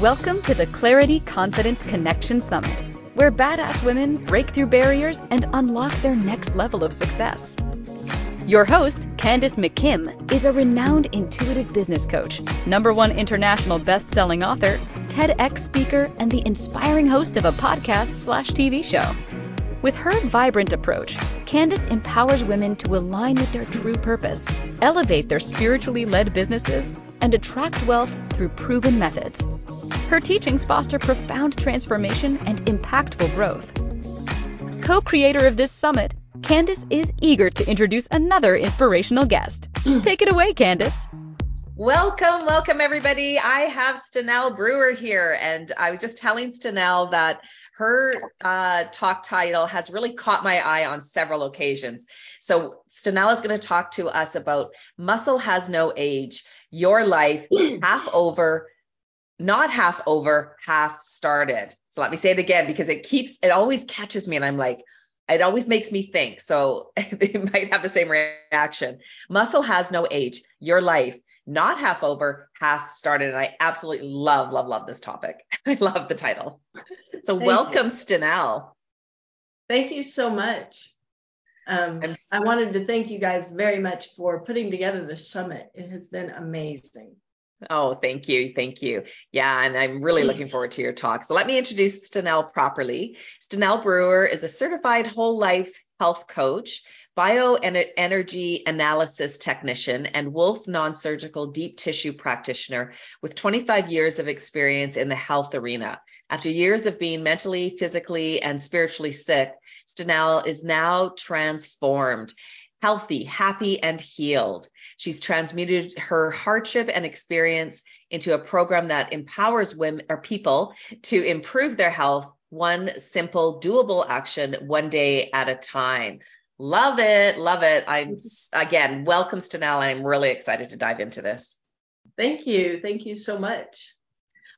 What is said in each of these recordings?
Welcome to the Clarity Confidence Connection Summit, where badass women break through barriers and unlock their next level of success. Your host, Candace McKim, is a renowned intuitive business coach, number one international best-selling author, TEDx speaker, and the inspiring host of a podcast slash TV show. With her vibrant approach, Candace empowers women to align with their true purpose, elevate their spiritually led businesses, and attract wealth through proven methods. Her teachings foster profound transformation and impactful growth. Co creator of this summit, Candace is eager to introduce another inspirational guest. Take it away, Candace. Welcome, welcome, everybody. I have Stenelle Brewer here, and I was just telling Stenelle that her uh, talk title has really caught my eye on several occasions. So, Stenelle is going to talk to us about Muscle Has No Age, Your Life, Half Over, not half over, half started. So let me say it again because it keeps, it always catches me and I'm like, it always makes me think. So it might have the same reaction. Muscle has no age. Your life, not half over, half started. And I absolutely love, love, love this topic. I love the title. So Thank welcome, Stenelle. Thank you so much. Um, I wanted to thank you guys very much for putting together this summit. It has been amazing. Oh, thank you. Thank you. Yeah, and I'm really mm. looking forward to your talk. So let me introduce Stenelle properly. Stenelle Brewer is a certified whole life health coach, bioenergy analysis technician, and Wolfe non-surgical deep tissue practitioner with 25 years of experience in the health arena. After years of being mentally, physically, and spiritually sick, Stenelle is now transformed healthy, happy, and healed. She's transmuted her hardship and experience into a program that empowers women or people to improve their health one simple, doable action one day at a time. Love it. Love it. I'm again, welcome Stenelle. I'm really excited to dive into this. Thank you. Thank you so much.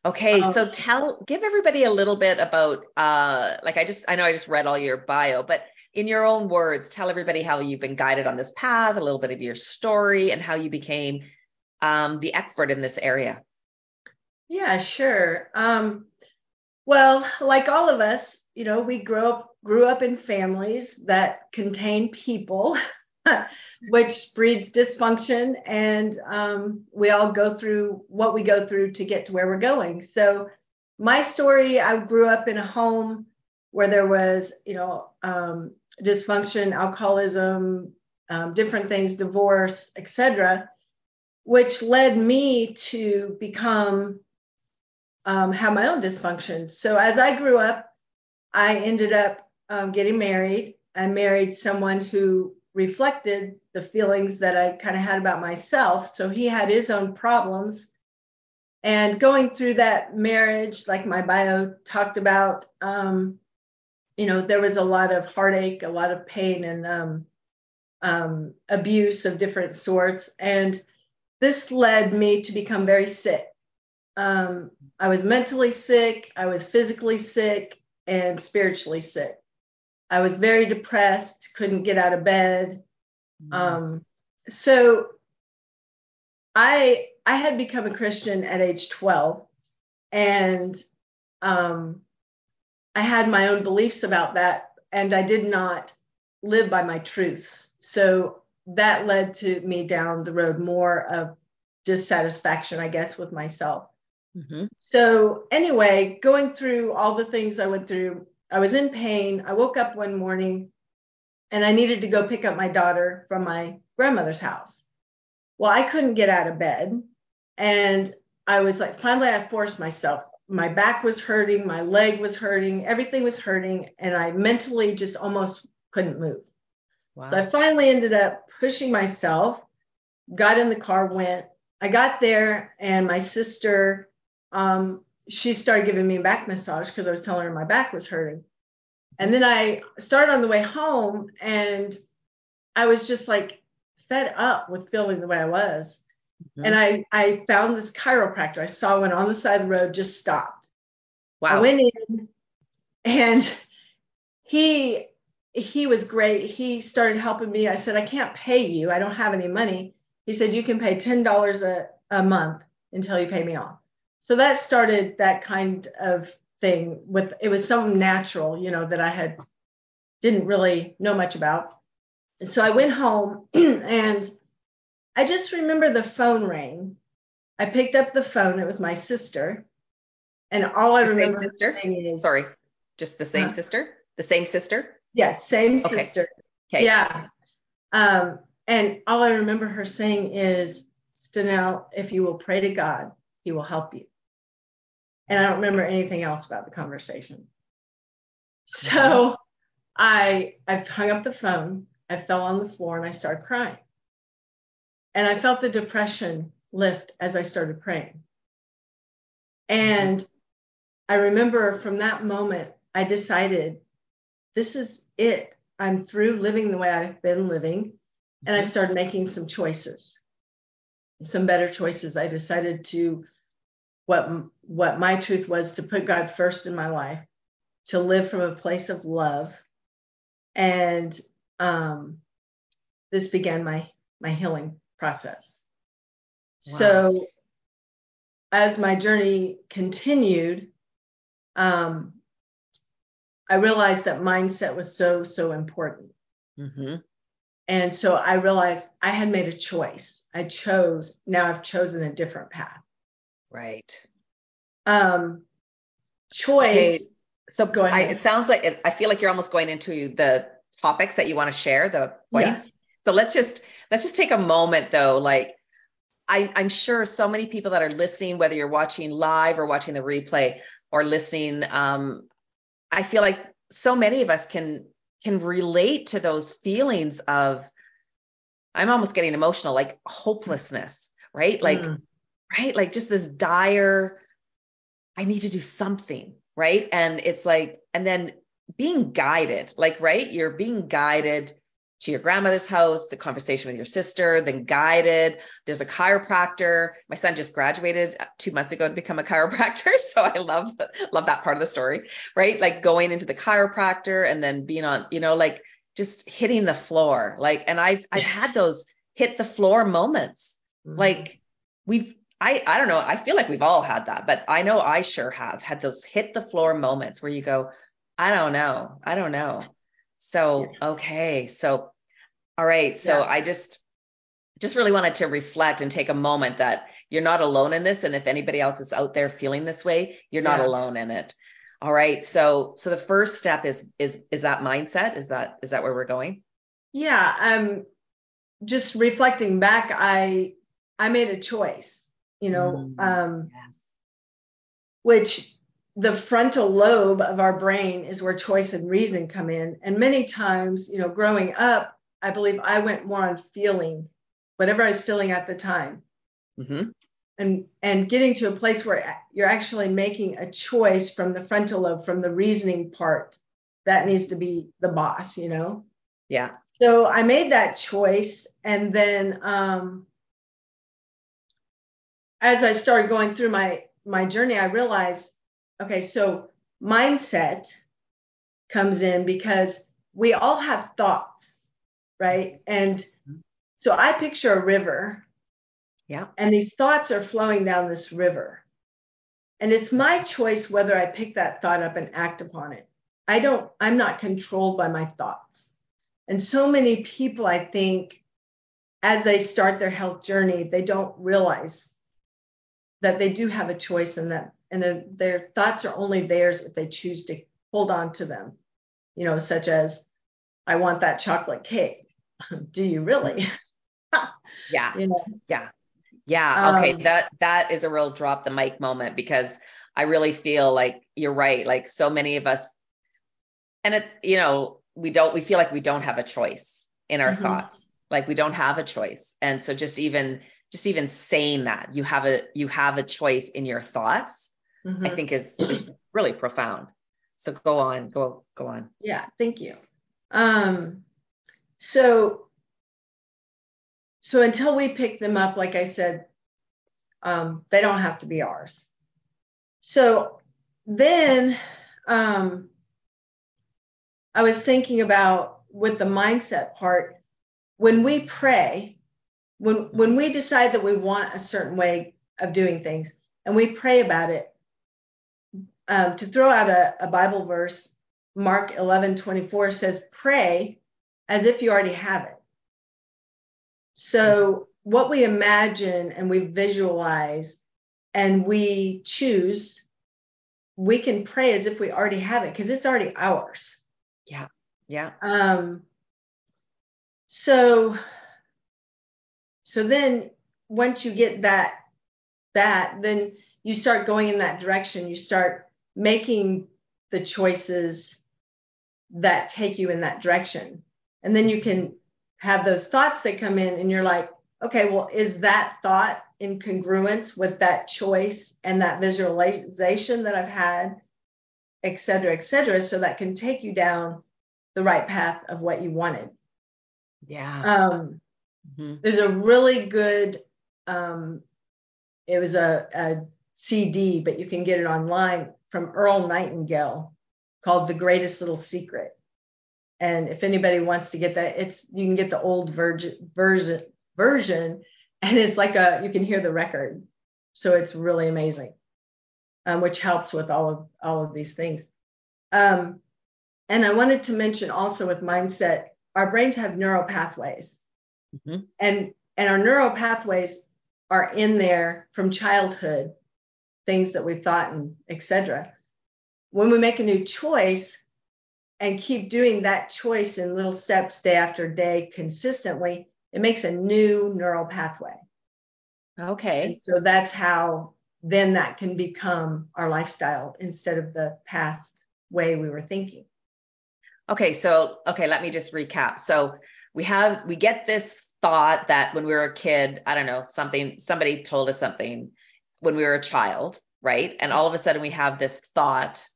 Okay, um, so tell give everybody a little bit about uh like I just I know I just read all your bio, but in your own words, tell everybody how you've been guided on this path, a little bit of your story, and how you became um, the expert in this area. Yeah, sure. Um, well, like all of us, you know, we grew up grew up in families that contain people, which breeds dysfunction, and um, we all go through what we go through to get to where we're going. So, my story, I grew up in a home where there was, you know, um, dysfunction, alcoholism, um, different things, divorce, etc., which led me to become um, have my own dysfunction. So as I grew up, I ended up um, getting married. I married someone who reflected the feelings that I kind of had about myself. So he had his own problems. And going through that marriage, like my bio talked about, um, you know, there was a lot of heartache, a lot of pain, and um, um, abuse of different sorts. And this led me to become very sick. Um, I was mentally sick, I was physically sick, and spiritually sick. I was very depressed, couldn't get out of bed. Mm-hmm. Um, so I I had become a Christian at age 12, and um, I had my own beliefs about that, and I did not live by my truths. So that led to me down the road more of dissatisfaction, I guess, with myself. Mm-hmm. So, anyway, going through all the things I went through, I was in pain. I woke up one morning and I needed to go pick up my daughter from my grandmother's house. Well, I couldn't get out of bed. And I was like, finally, I forced myself my back was hurting, my leg was hurting, everything was hurting, and I mentally just almost couldn't move. Wow. So I finally ended up pushing myself, got in the car, went. I got there, and my sister, um, she started giving me a back massage because I was telling her my back was hurting. And then I started on the way home, and I was just like fed up with feeling the way I was. Mm-hmm. And I, I found this chiropractor. I saw one on the side of the road, just stopped. Wow. I went in and he he was great. He started helping me. I said, I can't pay you. I don't have any money. He said, you can pay ten dollars a, a month until you pay me off. so that started that kind of thing with it was something natural, you know, that I had didn't really know much about. And so I went home and I just remember the phone rang. I picked up the phone. It was my sister. And all I the remember same sister? is Sorry, just the same Huh? sister? The same sister? Yes, same Okay. sister. Okay. Yeah. Um, and all I remember her saying is, Stenelle, if you will pray to God, he will help you. And I don't remember anything else about the conversation. So I I hung up the phone, I fell on the floor and I started crying. And I felt the depression lift as I started praying. And I remember from that moment, I decided this is it. I'm through living the way I've been living. And I Mhm. started making some choices, some better choices. I decided to what what my truth was to put God first in my life, to live from a place of love, and um, this began my my healing process. So as my journey continued, um, I realized that mindset was so so important. hmm And so I realized I had made a choice. I chose, now I've chosen a different path. Right. Um, choice. Okay. So Go I, it sounds like it, I feel like you're almost going into the topics that you want to share, the points. Yes. So let's just let's just take a moment though. Like I, I'm sure so many people that are listening, whether you're watching live or watching the replay or listening, um, I feel like so many of us can can relate to those feelings of I'm almost getting emotional, like hopelessness, right? Like Mm, right? Like just this dire, I need to do something, right? And it's like, and then being guided, like, right? You're being guided to your grandmother's house, the conversation with your sister, then guided. There's a chiropractor. My son just graduated two months ago to become a chiropractor. So I love, love that part of the story, right? Like going into the chiropractor and then being on, you know, like just hitting the floor. Like, and I've, I've had those hit the floor moments mhm. like we've I I don't know, I feel like we've all had that, but I know I sure have had those hit the floor moments where you go, I don't know. I don't know. So, okay. So all right. So Yeah. I just just really wanted to reflect and take a moment that you're not alone in this and if anybody else is out there feeling this way, you're not alone in it. All right. So so the first step is is is that mindset? Is that is that where we're going? yeah. Um, just reflecting back, I I made a choice, you know, Mm. um, Yes. which the frontal lobe of our brain is where choice and reason come in. And many times, you know, growing up, I believe I went more on feeling, whatever I was feeling at the time. hmm and and getting to a place where you're actually making a choice from the frontal lobe from the reasoning part that needs to be the boss you know Yeah. so i made that choice and then um as i started going through my my journey i realized okay so mindset comes in because we all have thoughts right and so i picture a river Yeah. and these thoughts are flowing down this river. And it's my choice whether I pick that thought up and act upon it. I don't, I'm not controlled by my thoughts. And so many people, I think, as they start their health journey, they don't realize that they do have a choice and that and then their thoughts are only theirs if they choose to hold on to them. You know, such as, I want that chocolate cake. do you really? Yeah. you know, Yeah. Yeah. Okay. Um, that that is a real drop the mic moment because I really feel like you're right. Like so many of us, and it, you know, we don't, we feel like we don't have a choice in our Mhm. thoughts. Like we don't have a choice. And so just even, just even saying that you have a, you have a choice in your thoughts, I mhm. think is, is really profound. So go on, go, go on. Yeah, thank you. Um, so so until we pick them up, like I said, um, they don't have to be ours. So then um, I was thinking about with the mindset part, when we pray, when when we decide that we want a certain way of doing things, and we pray about it. Um, to throw out a, a Bible verse, Mark 11 24 says, Pray as if you already have it. So, what we imagine and we visualize and we choose, we can pray as if we already have it because it's already ours. Yeah. Yeah. Um, so, so then once you get that, that, then you start going in that direction. You start making the choices that take you in that direction. And then you can have those thoughts that come in and you're like, okay, well, is that thought in congruence with that choice and that visualization that I've had, et cetera, et cetera, so that can take you down the right path of what you wanted. Yeah. Um, mm-hmm. There's a really good, um, it was a, a CD, but you can get it online from Earl Nightingale called The Greatest Little Secret. And if anybody wants to get that, it's you can get the old version version version, and it's like a you can hear the record, so it's really amazing, um, which helps with all of all of these things. Um, and I wanted to mention also with mindset, our brains have neural pathways, mm-hmm. and and our neural pathways are in there from childhood, things that we've thought and etc. When we make a new choice, and keep doing that choice in little steps day after day consistently, it makes a new neural pathway. Okay. And so that's how then that can become our lifestyle instead of the past way we were thinking. Okay, so okay, let me just recap. So we have we get this thought that when we were a kid, I don't know, something somebody told us something when we were a child, right? And all of a sudden we have this thought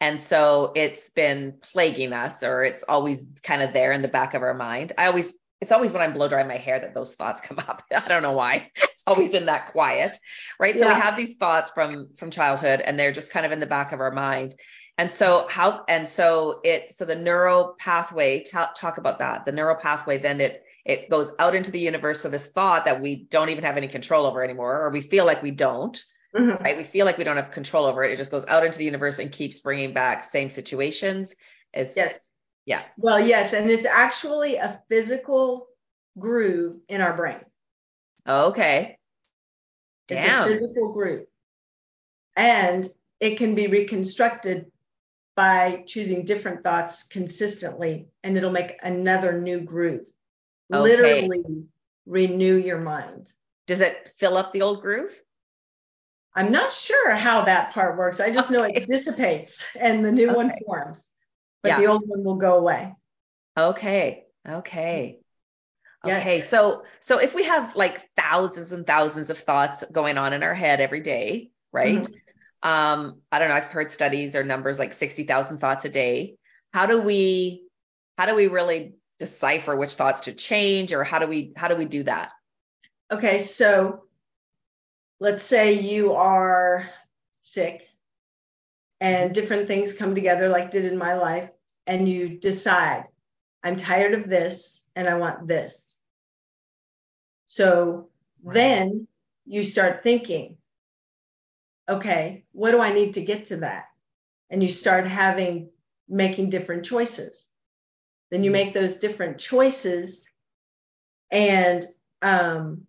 and so it's been plaguing us, or it's always kind of there in the back of our mind. I always, it's always when I'm blow drying my hair that those thoughts come up. I don't know why. It's always in that quiet, right? Yeah. So we have these thoughts from from childhood, and they're just kind of in the back of our mind. And so how, and so it, so the neural pathway, talk, talk about that. The neural pathway, then it it goes out into the universe of this thought that we don't even have any control over anymore, or we feel like we don't Mm-hmm. Right. We feel like we don't have control over it. It just goes out into the universe and keeps bringing back same situations. As, yes. Yeah. Well, yes. And it's actually a physical groove in our brain. Okay. Damn. It's a physical groove. And it can be reconstructed by choosing different thoughts consistently, and it'll make another new groove. Okay. Literally renew your mind. Does it fill up the old groove? I'm not sure how that part works. I just okay. know it dissipates and the new okay. one forms, but yeah. the old one will go away. Okay. Okay. Yes. Okay. So so if we have like thousands and thousands of thoughts going on in our head every day, right? Mm-hmm. Um, I don't know, I've heard studies or numbers like 60,000 thoughts a day. How do we how do we really decipher which thoughts to change or how do we how do we do that? Okay, so let's say you are sick and different things come together like did in my life and you decide i'm tired of this and i want this so wow. then you start thinking okay what do i need to get to that and you start having making different choices then you mm-hmm. make those different choices and um,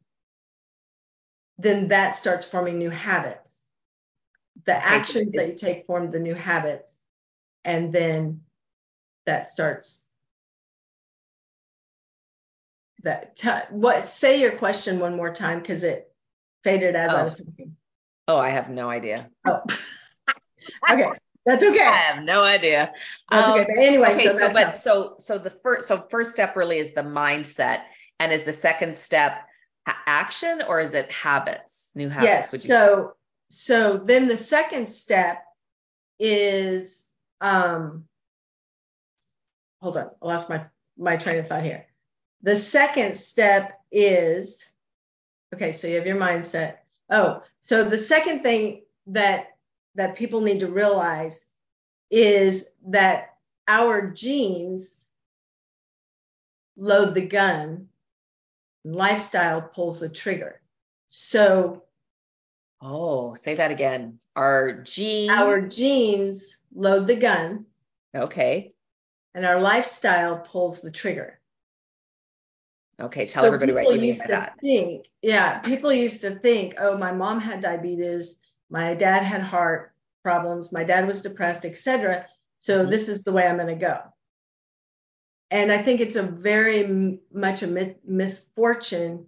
then that starts forming new habits. The actions that you take form the new habits, and then that starts. That t- what? Say your question one more time because it faded as oh. I was talking. Oh, I have no idea. Oh, okay. That's okay. I have no idea. That's um, okay. But anyway, okay, so, so but so so the first so first step really is the mindset, and is the second step action or is it habits, new habits? Yes. So, so then the second step is, um, hold on, I lost my, my train of thought here. The second step is, okay, so you have your mindset. Oh, so the second thing that, that people need to realize is that our genes load the gun lifestyle pulls the trigger. So Oh, say that again. Our genes. Our genes load the gun. Okay. And our lifestyle pulls the trigger. Okay, tell so everybody what you mean by that. Think, yeah, people used to think, oh, my mom had diabetes, my dad had heart problems, my dad was depressed, etc. So mm-hmm. this is the way I'm going to go. And I think it's a very much a misfortune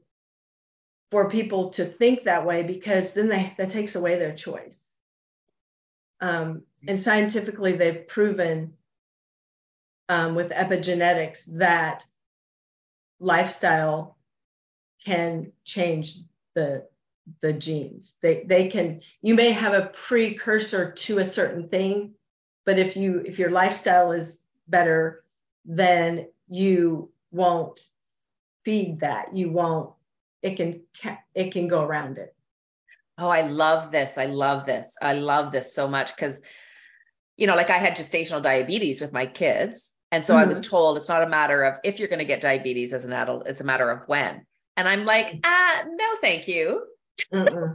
for people to think that way because then they that takes away their choice. Um, and scientifically, they've proven um, with epigenetics that lifestyle can change the the genes. They they can you may have a precursor to a certain thing, but if you if your lifestyle is better, then you won't feed that. You won't it can it can go around it. Oh, I love this. I love this. I love this so much cuz you know, like I had gestational diabetes with my kids and so mm-hmm. I was mm-hmm. told it's not a matter of if you're going to get diabetes as an adult, it's a matter of when. And I'm like, ah, no, thank you. no.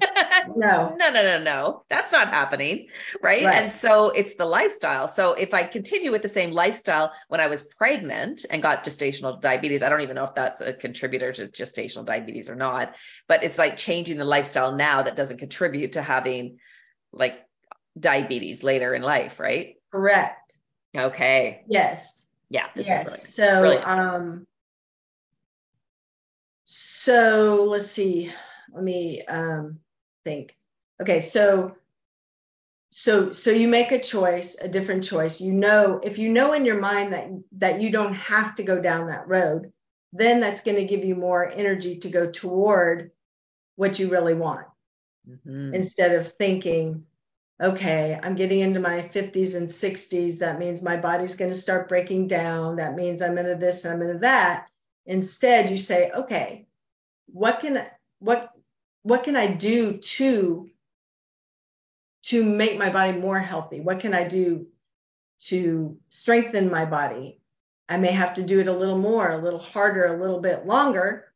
no, no, no, no. That's not happening. Right? right? And so it's the lifestyle. So if I continue with the same lifestyle when I was pregnant and got gestational diabetes, I don't even know if that's a contributor to gestational diabetes or not, but it's like changing the lifestyle now that doesn't contribute to having like diabetes later in life, right? Correct. Okay. Yes. Yeah. yes. So, brilliant. um, so let's see. Let me um, think. Okay. So, so, so you make a choice, a different choice. You know, if you know in your mind that that you don't have to go down that road, then that's going to give you more energy to go toward what you really want mm-hmm. instead of thinking okay, I'm getting into my 50s and 60s. That means my body's going to start breaking down. That means I'm into this and I'm into that. Instead, you say, okay, what can what what can I do to to make my body more healthy? What can I do to strengthen my body? I may have to do it a little more, a little harder, a little bit longer,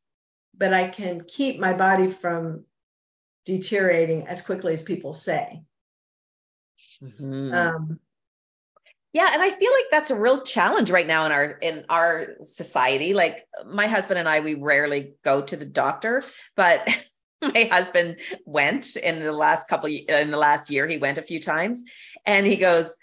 but I can keep my body from deteriorating as quickly as people say. Mm-hmm. Um, yeah, and I feel like that's a real challenge right now in our in our society. Like my husband and I, we rarely go to the doctor, but my husband went in the last couple in the last year. He went a few times, and he goes,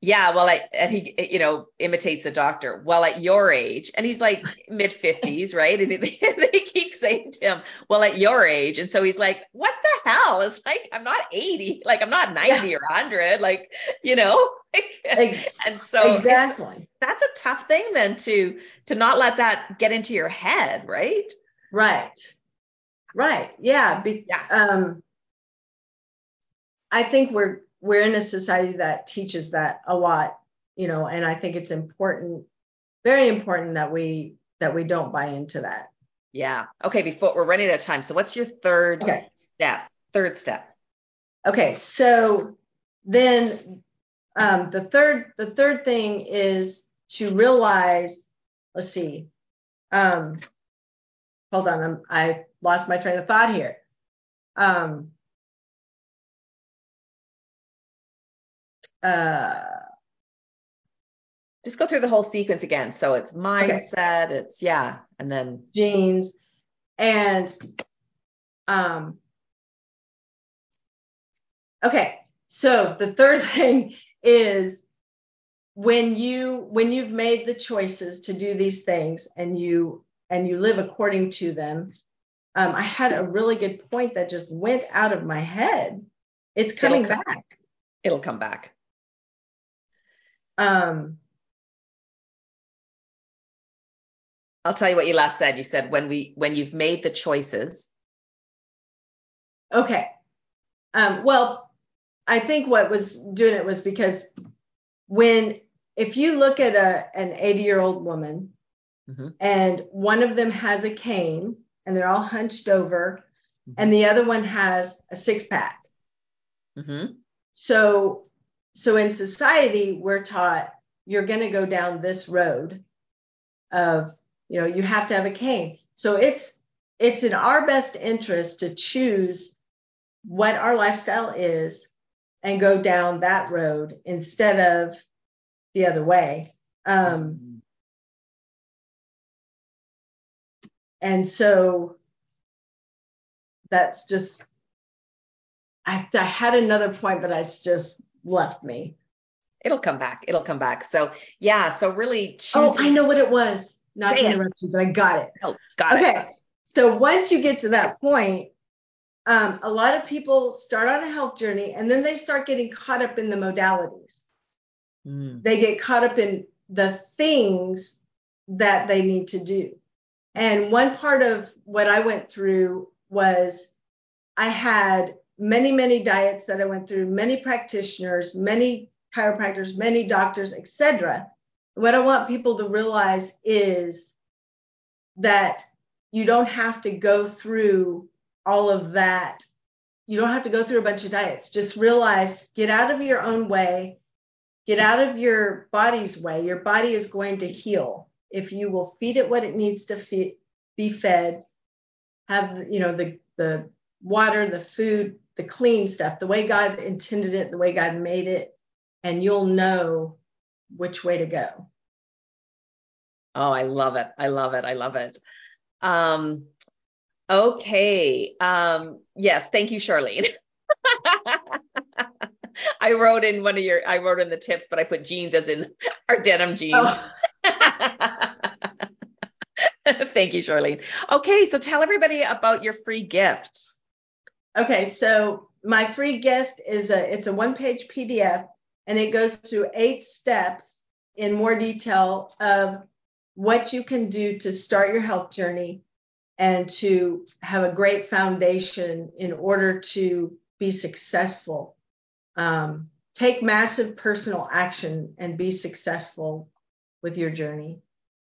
yeah, well, I, and he, you know, imitates the doctor. Well, at your age, and he's like mid 50s, right? And they keep saying to him, well, at your age. And so he's like, what the hell? It's like, I'm not 80, like, I'm not 90 yeah. or 100, like, you know? and so exactly that's a tough thing then to to not let that get into your head right right right yeah, Be, yeah. um i think we're we're in a society that teaches that a lot, you know, and I think it's important, very important that we that we don't buy into that. Yeah. Okay. Before we're running out of time. So what's your third okay. step? Third step. Okay. So then um, the third the third thing is to realize. Let's see. Um, hold on. I'm, I lost my train of thought here. Um, uh, just go through the whole sequence again. So it's mindset, okay. it's yeah, and then genes, and um. Okay, so the third thing is when you when you've made the choices to do these things and you and you live according to them. Um, I had a really good point that just went out of my head. It's coming it'll back. It'll come back. Um, I'll tell you what you last said. You said when we when you've made the choices. Okay. Um, well, I think what was doing it was because when if you look at a an 80 year old woman mm-hmm. and one of them has a cane and they're all hunched over mm-hmm. and the other one has a six pack. Mm-hmm. So so in society, we're taught you're going to go down this road of, you know, you have to have a cane. So it's it's in our best interest to choose what our lifestyle is and go down that road instead of the other way. Um, and so that's just, I, I had another point, but it's just left me. It'll come back. It'll come back. So yeah. So really choosing. Oh, I know what it was. Not to interrupt you, but I got it. Oh, got okay. it. Okay. So once you get to that point, um, a lot of people start on a health journey and then they start getting caught up in the modalities. Mm. They get caught up in the things that they need to do. And one part of what I went through was I had many, many diets that I went through, many practitioners, many chiropractors, many doctors, etc. What I want people to realize is that you don't have to go through all of that. You don't have to go through a bunch of diets. Just realize, get out of your own way, get out of your body's way. Your body is going to heal if you will feed it what it needs to feed, be fed. Have you know the the water, the food, the clean stuff, the way God intended it, the way God made it, and you'll know which way to go. Oh, I love it. I love it. I love it. Um, okay. Um, yes, thank you, Charlene. I wrote in one of your I wrote in the tips, but I put jeans as in our denim jeans. Oh. Thank you, Charlene. Okay, so tell everybody about your free gift. Okay, so my free gift is a it's a one-page PDF and it goes through eight steps in more detail of what you can do to start your health journey and to have a great foundation in order to be successful. Um, take massive personal action and be successful with your journey.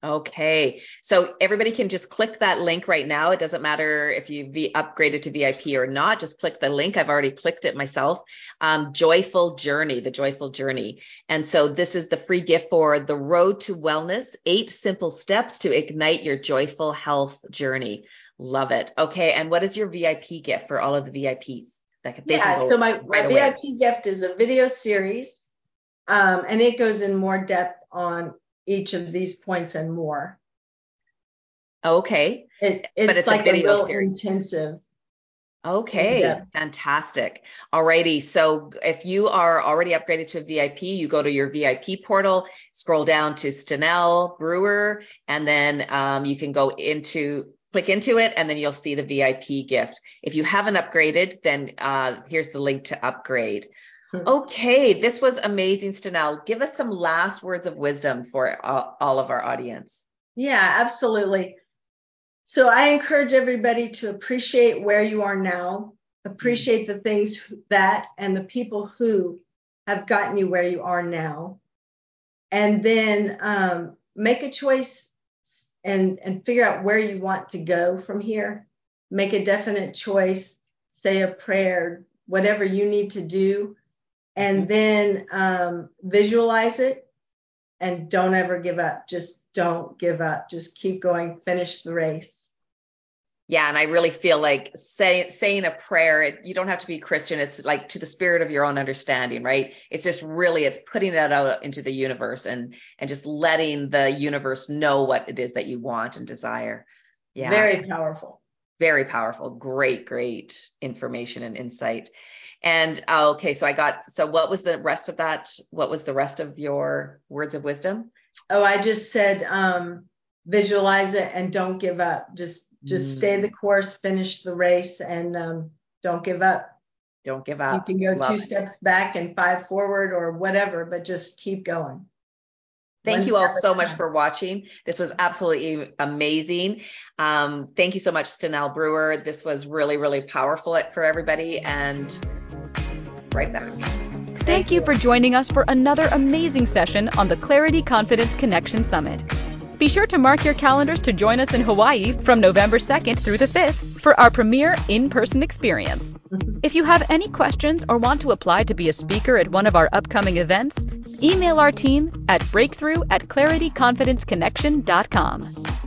Okay. So everybody can just click that link right now. It doesn't matter if you v- upgraded to VIP or not. Just click the link. I've already clicked it myself. Um, joyful Journey, the Joyful Journey. And so this is the free gift for the road to wellness, eight simple steps to ignite your joyful health journey. Love it. Okay. And what is your VIP gift for all of the VIPs? That can, yeah. So my, right my VIP gift is a video series. Um, and it goes in more depth on each of these points and more. Okay. It, it's, but it's like a video a real series. intensive. Okay, fantastic. Alrighty. So if you are already upgraded to a VIP, you go to your VIP portal, scroll down to Stenelle Brewer, and then um, you can go into click into it, and then you'll see the VIP gift. If you haven't upgraded, then uh, here's the link to upgrade. Hmm. Okay, this was amazing, Stenelle. Give us some last words of wisdom for all, all of our audience. Yeah, absolutely. So I encourage everybody to appreciate where you are now, appreciate the things that and the people who have gotten you where you are now, and then um, make a choice and and figure out where you want to go from here. Make a definite choice, say a prayer, whatever you need to do and mm-hmm. then um, visualize it and don't ever give up. Just don't give up. Just keep going. Finish the race. Yeah, and I really feel like say, saying a prayer. It, you don't have to be Christian. It's like to the spirit of your own understanding, right? It's just really it's putting that out into the universe and and just letting the universe know what it is that you want and desire. Yeah, very powerful. Very powerful. Great, great information and insight. And uh, okay, so I got, so what was the rest of that? What was the rest of your words of wisdom? Oh, I just said um, visualize it and don't give up. Just just mm. stay the course, finish the race, and um, don't give up. Don't give up. You can go Love two it. steps back and five forward or whatever, but just keep going. Thank you all so much for watching. This was absolutely amazing. Um, thank you so much, Stenelle Brewer. This was really, really powerful for everybody. And right back. Thank you for joining us for another amazing session on the Clarity Confidence Connection Summit. Be sure to mark your calendars to join us in Hawaii from November 2nd through the 5th for our premier in person experience. If you have any questions or want to apply to be a speaker at one of our upcoming events, email our team at breakthrough at clarityconfidenceconnection.com.